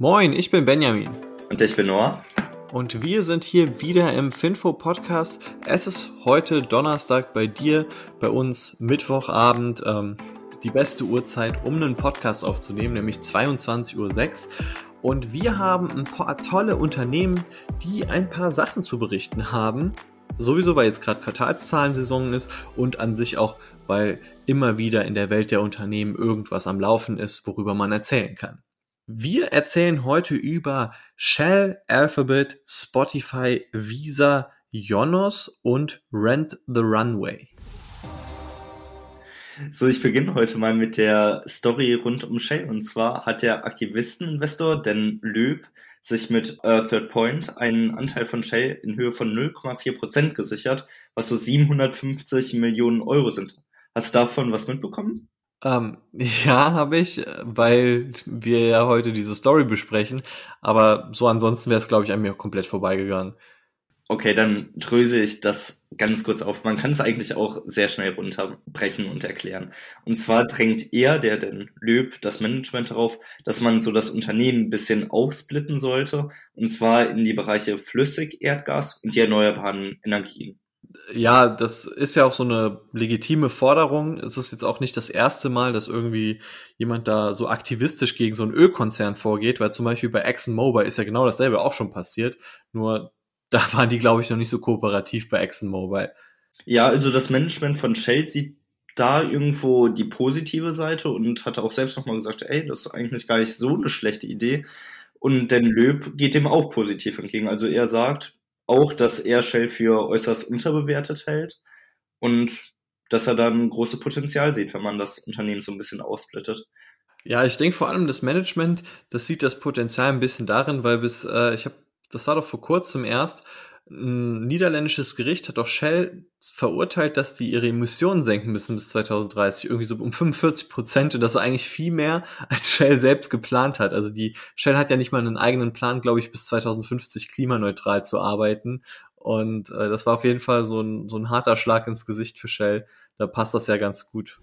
Moin, ich bin Benjamin. Und ich bin Noah. Und wir sind hier wieder im Finfo Podcast. Es ist heute Donnerstag bei dir, bei uns Mittwochabend. Ähm, die beste Uhrzeit, um einen Podcast aufzunehmen, nämlich 22.06 Uhr. Und wir haben ein paar tolle Unternehmen, die ein paar Sachen zu berichten haben. Sowieso, weil jetzt gerade Quartalszahlensaison ist und an sich auch, weil immer wieder in der Welt der Unternehmen irgendwas am Laufen ist, worüber man erzählen kann. Wir erzählen heute über Shell, Alphabet, Spotify, Visa, Jonos und Rent the Runway. So, ich beginne heute mal mit der Story rund um Shell. Und zwar hat der Aktivisteninvestor Dan Löb sich mit äh, Third Point einen Anteil von Shell in Höhe von 0,4 Prozent gesichert, was so 750 Millionen Euro sind. Hast du davon was mitbekommen? Ähm, ja, habe ich, weil wir ja heute diese Story besprechen. Aber so ansonsten wäre es, glaube ich, an mir komplett vorbeigegangen. Okay, dann dröse ich das ganz kurz auf. Man kann es eigentlich auch sehr schnell runterbrechen und erklären. Und zwar drängt er, der den Löb, das Management darauf, dass man so das Unternehmen ein bisschen aufsplitten sollte. Und zwar in die Bereiche Flüssig, Erdgas und die erneuerbaren Energien. Ja, das ist ja auch so eine legitime Forderung. Es ist jetzt auch nicht das erste Mal, dass irgendwie jemand da so aktivistisch gegen so einen Ölkonzern vorgeht, weil zum Beispiel bei ExxonMobil ist ja genau dasselbe auch schon passiert. Nur da waren die, glaube ich, noch nicht so kooperativ bei ExxonMobil. Ja, also das Management von Shell sieht da irgendwo die positive Seite und hatte auch selbst nochmal gesagt, ey, das ist eigentlich gar nicht so eine schlechte Idee. Und denn Löb geht dem auch positiv entgegen. Also er sagt auch, dass er Shell für äußerst unterbewertet hält und dass er dann große Potenzial sieht, wenn man das Unternehmen so ein bisschen aufsplittet. Ja, ich denke vor allem das Management, das sieht das Potenzial ein bisschen darin, weil bis, äh, ich habe das war doch vor kurzem erst, ein niederländisches Gericht hat doch Shell verurteilt, dass die ihre Emissionen senken müssen bis 2030, irgendwie so um 45 Prozent und das war eigentlich viel mehr, als Shell selbst geplant hat. Also die Shell hat ja nicht mal einen eigenen Plan, glaube ich, bis 2050 klimaneutral zu arbeiten und äh, das war auf jeden Fall so ein, so ein harter Schlag ins Gesicht für Shell. Da passt das ja ganz gut.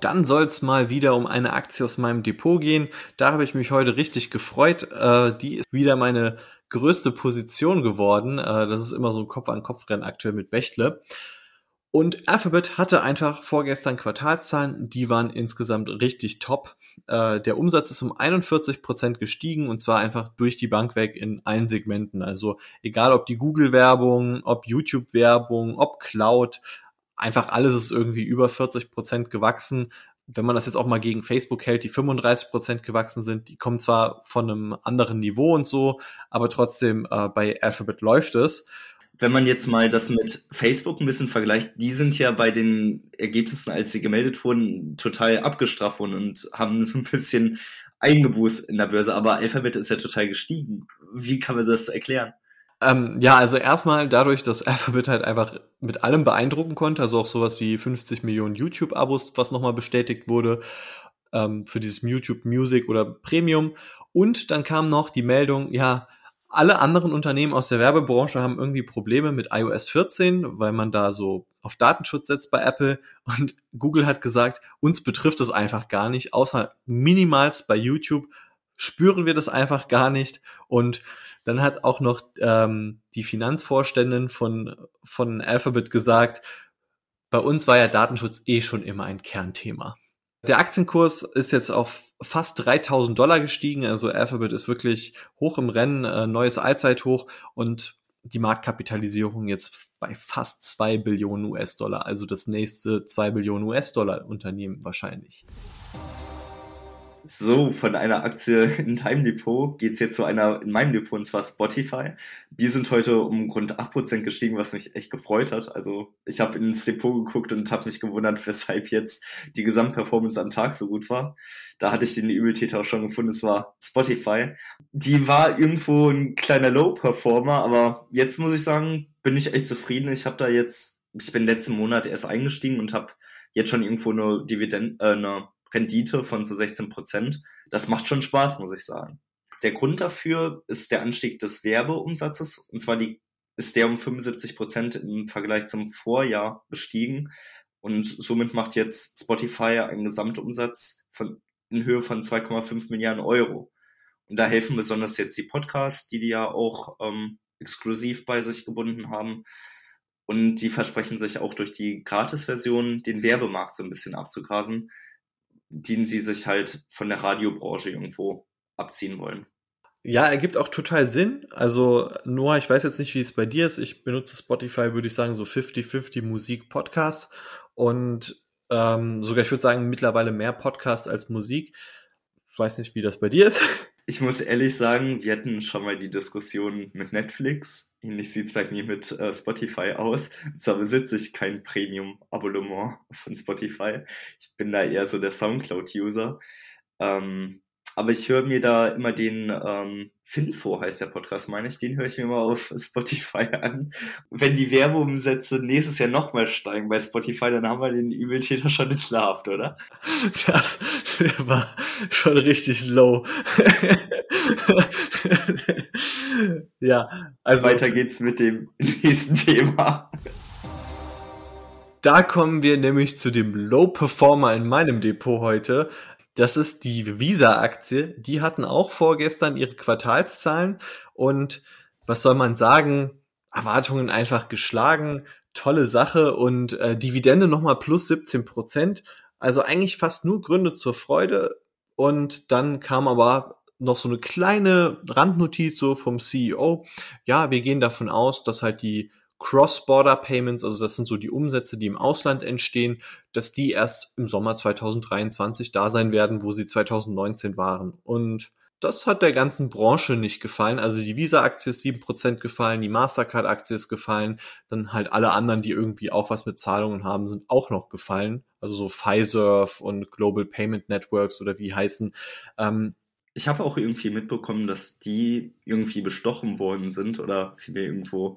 Dann soll es mal wieder um eine Aktie aus meinem Depot gehen. Da habe ich mich heute richtig gefreut. Äh, die ist wieder meine größte Position geworden. Äh, das ist immer so ein Kopf-an-Kopf-Rennen aktuell mit Bechtle. Und Alphabet hatte einfach vorgestern Quartalszahlen, die waren insgesamt richtig top. Äh, der Umsatz ist um 41 Prozent gestiegen und zwar einfach durch die Bank weg in allen Segmenten. Also egal ob die Google-Werbung, ob YouTube-Werbung, ob Cloud, einfach alles ist irgendwie über 40 Prozent gewachsen. Wenn man das jetzt auch mal gegen Facebook hält, die 35 Prozent gewachsen sind, die kommen zwar von einem anderen Niveau und so, aber trotzdem äh, bei Alphabet läuft es. Wenn man jetzt mal das mit Facebook ein bisschen vergleicht, die sind ja bei den Ergebnissen, als sie gemeldet wurden, total abgestraft worden und haben so ein bisschen eingebußt in der Börse. Aber Alphabet ist ja total gestiegen. Wie kann man das erklären? Ähm, ja, also erstmal dadurch, dass Alphabet halt einfach mit allem beeindrucken konnte, also auch sowas wie 50 Millionen YouTube-Abos, was nochmal bestätigt wurde ähm, für dieses YouTube Music oder Premium. Und dann kam noch die Meldung, ja, alle anderen Unternehmen aus der Werbebranche haben irgendwie Probleme mit iOS 14, weil man da so auf Datenschutz setzt bei Apple. Und Google hat gesagt, uns betrifft es einfach gar nicht, außer minimals bei YouTube spüren wir das einfach gar nicht. Und dann hat auch noch ähm, die Finanzvorständin von, von Alphabet gesagt, bei uns war ja Datenschutz eh schon immer ein Kernthema. Der Aktienkurs ist jetzt auf fast 3000 Dollar gestiegen, also Alphabet ist wirklich hoch im Rennen, äh, neues Allzeithoch und die Marktkapitalisierung jetzt bei fast 2 Billionen US-Dollar, also das nächste 2 Billionen US-Dollar Unternehmen wahrscheinlich. So, von einer Aktie in deinem Depot geht's jetzt zu einer in meinem Depot, und zwar Spotify. Die sind heute um rund 8% gestiegen, was mich echt gefreut hat. Also ich habe ins Depot geguckt und habe mich gewundert, weshalb jetzt die Gesamtperformance am Tag so gut war. Da hatte ich den Übeltäter auch schon gefunden, es war Spotify. Die war irgendwo ein kleiner Low-Performer, aber jetzt muss ich sagen, bin ich echt zufrieden. Ich habe da jetzt, ich bin letzten Monat erst eingestiegen und habe jetzt schon irgendwo eine Dividende, äh, eine Rendite von so 16 Prozent. Das macht schon Spaß, muss ich sagen. Der Grund dafür ist der Anstieg des Werbeumsatzes. Und zwar die, ist der um 75 Prozent im Vergleich zum Vorjahr gestiegen. Und somit macht jetzt Spotify einen Gesamtumsatz von, in Höhe von 2,5 Milliarden Euro. Und da helfen besonders jetzt die Podcasts, die die ja auch ähm, exklusiv bei sich gebunden haben. Und die versprechen sich auch durch die Gratis-Version den Werbemarkt so ein bisschen abzugrasen, den sie sich halt von der Radiobranche irgendwo abziehen wollen. Ja, ergibt auch total Sinn. Also, Noah, ich weiß jetzt nicht, wie es bei dir ist. Ich benutze Spotify, würde ich sagen, so 50-50 Musik-Podcasts. Und ähm, sogar, ich würde sagen, mittlerweile mehr Podcasts als Musik. Ich weiß nicht, wie das bei dir ist. Ich muss ehrlich sagen, wir hatten schon mal die Diskussion mit Netflix. Ähnlich sieht es bei mir mit äh, Spotify aus. Und zwar besitze ich kein Premium-Abonnement von Spotify. Ich bin da eher so der Soundcloud-User. Ähm, aber ich höre mir da immer den ähm, Finfo heißt der Podcast, meine ich, den höre ich mir mal auf Spotify an. Wenn die Werbeumsätze nächstes Jahr nochmal steigen bei Spotify, dann haben wir den Übeltäter schon entlarvt, oder? Das war schon richtig low. ja, also. Weiter geht's mit dem nächsten Thema. Da kommen wir nämlich zu dem Low Performer in meinem Depot heute. Das ist die Visa-Aktie. Die hatten auch vorgestern ihre Quartalszahlen und was soll man sagen? Erwartungen einfach geschlagen. Tolle Sache und äh, Dividende nochmal plus 17 Prozent. Also eigentlich fast nur Gründe zur Freude. Und dann kam aber noch so eine kleine Randnotiz so vom CEO. Ja, wir gehen davon aus, dass halt die Cross-Border-Payments, also das sind so die Umsätze, die im Ausland entstehen, dass die erst im Sommer 2023 da sein werden, wo sie 2019 waren. Und das hat der ganzen Branche nicht gefallen. Also die Visa-Aktie ist 7% gefallen, die Mastercard-Aktie ist gefallen, dann halt alle anderen, die irgendwie auch was mit Zahlungen haben, sind auch noch gefallen. Also so Fiserv und Global Payment Networks oder wie heißen. Ähm, ich habe auch irgendwie mitbekommen, dass die irgendwie bestochen worden sind oder vielmehr irgendwo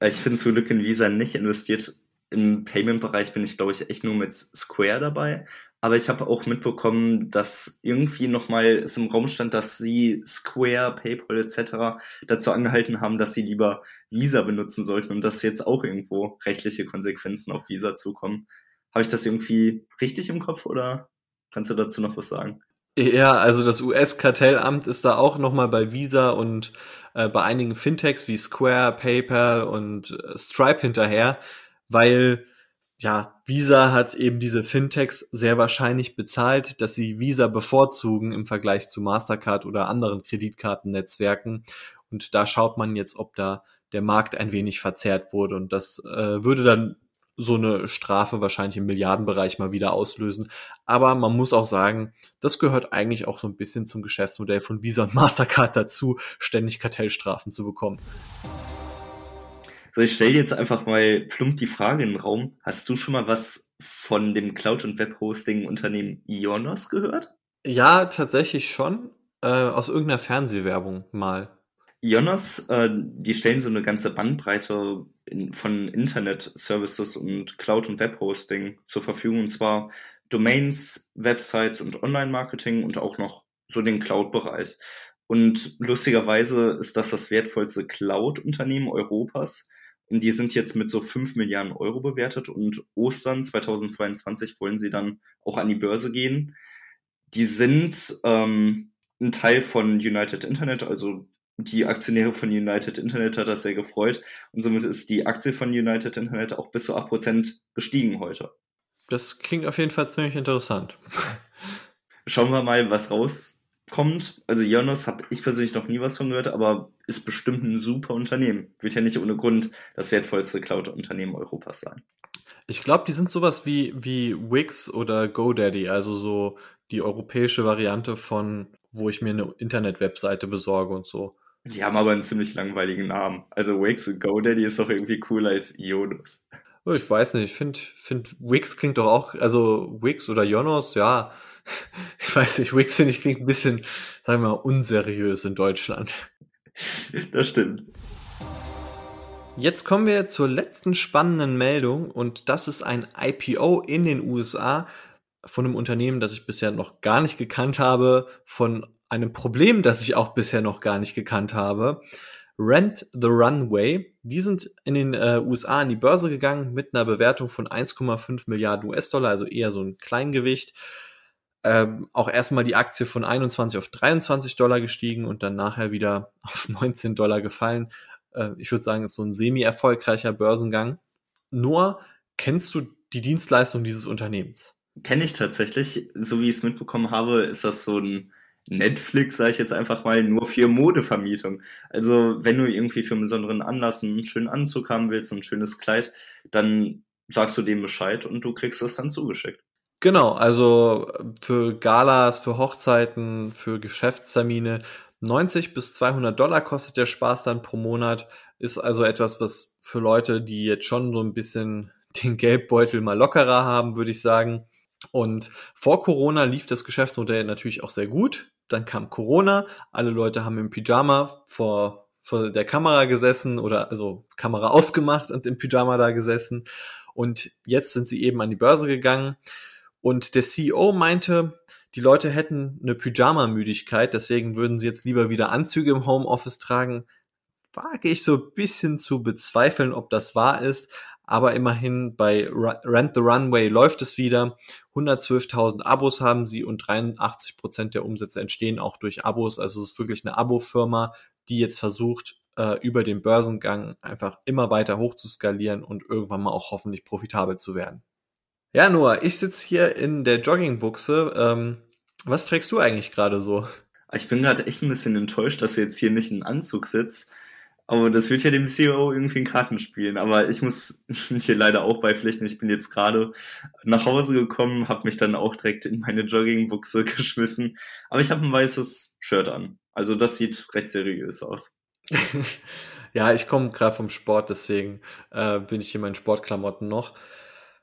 ich bin zu Glück in Visa nicht investiert. Im Payment-Bereich bin ich, glaube ich, echt nur mit Square dabei. Aber ich habe auch mitbekommen, dass irgendwie nochmal es im Raum stand, dass sie Square, PayPal etc. dazu angehalten haben, dass sie lieber Visa benutzen sollten und dass jetzt auch irgendwo rechtliche Konsequenzen auf Visa zukommen. Habe ich das irgendwie richtig im Kopf oder kannst du dazu noch was sagen? Ja, also das US-Kartellamt ist da auch nochmal bei Visa und äh, bei einigen Fintechs wie Square, PayPal und äh, Stripe hinterher, weil ja, Visa hat eben diese Fintechs sehr wahrscheinlich bezahlt, dass sie Visa bevorzugen im Vergleich zu Mastercard oder anderen Kreditkartennetzwerken. Und da schaut man jetzt, ob da der Markt ein wenig verzerrt wurde. Und das äh, würde dann so eine Strafe wahrscheinlich im Milliardenbereich mal wieder auslösen. Aber man muss auch sagen, das gehört eigentlich auch so ein bisschen zum Geschäftsmodell von Visa und Mastercard dazu, ständig Kartellstrafen zu bekommen. So, ich stelle jetzt einfach mal plump die Frage in den Raum. Hast du schon mal was von dem Cloud- und Webhosting-Unternehmen Ionos gehört? Ja, tatsächlich schon. Äh, aus irgendeiner Fernsehwerbung mal. Ionos, äh, die stellen so eine ganze Bandbreite in, von Internet-Services und Cloud- und Webhosting zur Verfügung. Und zwar Domains, Websites und Online-Marketing und auch noch so den Cloud-Bereich. Und lustigerweise ist das das wertvollste Cloud-Unternehmen Europas. Und die sind jetzt mit so 5 Milliarden Euro bewertet und Ostern 2022 wollen sie dann auch an die Börse gehen. Die sind ähm, ein Teil von United Internet, also die Aktionäre von United Internet hat das sehr gefreut und somit ist die Aktie von United Internet auch bis zu 8% gestiegen heute. Das klingt auf jeden Fall ziemlich interessant. Schauen wir mal, was rauskommt. Also Jonas habe ich persönlich noch nie was von gehört, aber ist bestimmt ein super Unternehmen. Wird ja nicht ohne Grund das wertvollste Cloud-Unternehmen Europas sein. Ich glaube, die sind sowas wie, wie Wix oder GoDaddy, also so die europäische Variante von, wo ich mir eine Internet-Webseite besorge und so. Die haben aber einen ziemlich langweiligen Namen. Also Wix und GoDaddy ist doch irgendwie cooler als Ionos. Oh, ich weiß nicht, ich finde, find, Wix klingt doch auch, also Wix oder Jonos, ja, ich weiß nicht, Wix finde ich klingt ein bisschen, sagen wir mal, unseriös in Deutschland. Das stimmt. Jetzt kommen wir zur letzten spannenden Meldung und das ist ein IPO in den USA von einem Unternehmen, das ich bisher noch gar nicht gekannt habe, von einem Problem, das ich auch bisher noch gar nicht gekannt habe. Rent the Runway. Die sind in den äh, USA an die Börse gegangen mit einer Bewertung von 1,5 Milliarden US-Dollar, also eher so ein Kleingewicht. ähm, auch erstmal die Aktie von 21 auf 23 Dollar gestiegen und dann nachher wieder auf 19 Dollar gefallen. Äh, ich würde sagen, ist so ein semi-erfolgreicher Börsengang. Nur kennst du die Dienstleistung dieses Unternehmens? Kenne ich tatsächlich. So wie ich es mitbekommen habe, ist das so ein Netflix, sage ich jetzt einfach mal, nur für Modevermietung. Also wenn du irgendwie für einen besonderen Anlass einen schönen Anzug haben willst, ein schönes Kleid, dann sagst du dem Bescheid und du kriegst das dann zugeschickt. Genau, also für Galas, für Hochzeiten, für Geschäftstermine 90 bis 200 Dollar kostet der Spaß dann pro Monat. Ist also etwas, was für Leute, die jetzt schon so ein bisschen den Geldbeutel mal lockerer haben, würde ich sagen. Und vor Corona lief das Geschäftsmodell natürlich auch sehr gut. Dann kam Corona, alle Leute haben im Pyjama vor, vor der Kamera gesessen oder also Kamera ausgemacht und im Pyjama da gesessen. Und jetzt sind sie eben an die Börse gegangen. Und der CEO meinte, die Leute hätten eine Pyjama-Müdigkeit, deswegen würden sie jetzt lieber wieder Anzüge im Homeoffice tragen. Wage ich so ein bisschen zu bezweifeln, ob das wahr ist. Aber immerhin bei Rent the Runway läuft es wieder. 112.000 Abos haben sie und 83 Prozent der Umsätze entstehen auch durch Abos. Also es ist wirklich eine Abo-Firma, die jetzt versucht, äh, über den Börsengang einfach immer weiter hoch zu skalieren und irgendwann mal auch hoffentlich profitabel zu werden. Ja, Noah, ich sitze hier in der Joggingbuchse. Ähm, was trägst du eigentlich gerade so? Ich bin gerade echt ein bisschen enttäuscht, dass du jetzt hier nicht in Anzug sitzt. Aber das wird ja dem CEO irgendwie in Karten spielen. Aber ich muss hier leider auch beipflichten. Ich bin jetzt gerade nach Hause gekommen, habe mich dann auch direkt in meine Joggingbuchse geschmissen. Aber ich habe ein weißes Shirt an. Also das sieht recht seriös aus. ja, ich komme gerade vom Sport, deswegen äh, bin ich hier in meinen Sportklamotten noch.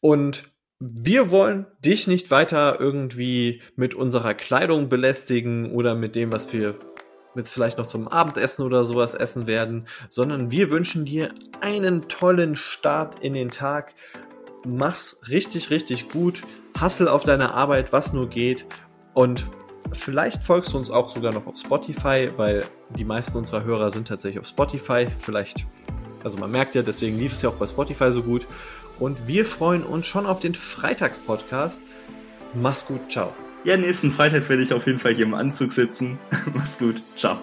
Und wir wollen dich nicht weiter irgendwie mit unserer Kleidung belästigen oder mit dem, was wir jetzt vielleicht noch zum Abendessen oder sowas essen werden, sondern wir wünschen dir einen tollen Start in den Tag. Mach's richtig, richtig gut. Hassel auf deiner Arbeit, was nur geht. Und vielleicht folgst du uns auch sogar noch auf Spotify, weil die meisten unserer Hörer sind tatsächlich auf Spotify. Vielleicht, also man merkt ja, deswegen lief es ja auch bei Spotify so gut. Und wir freuen uns schon auf den Freitagspodcast. Mach's gut, ciao. Ja, nächsten Freitag werde ich auf jeden Fall hier im Anzug sitzen. Mach's gut, ciao.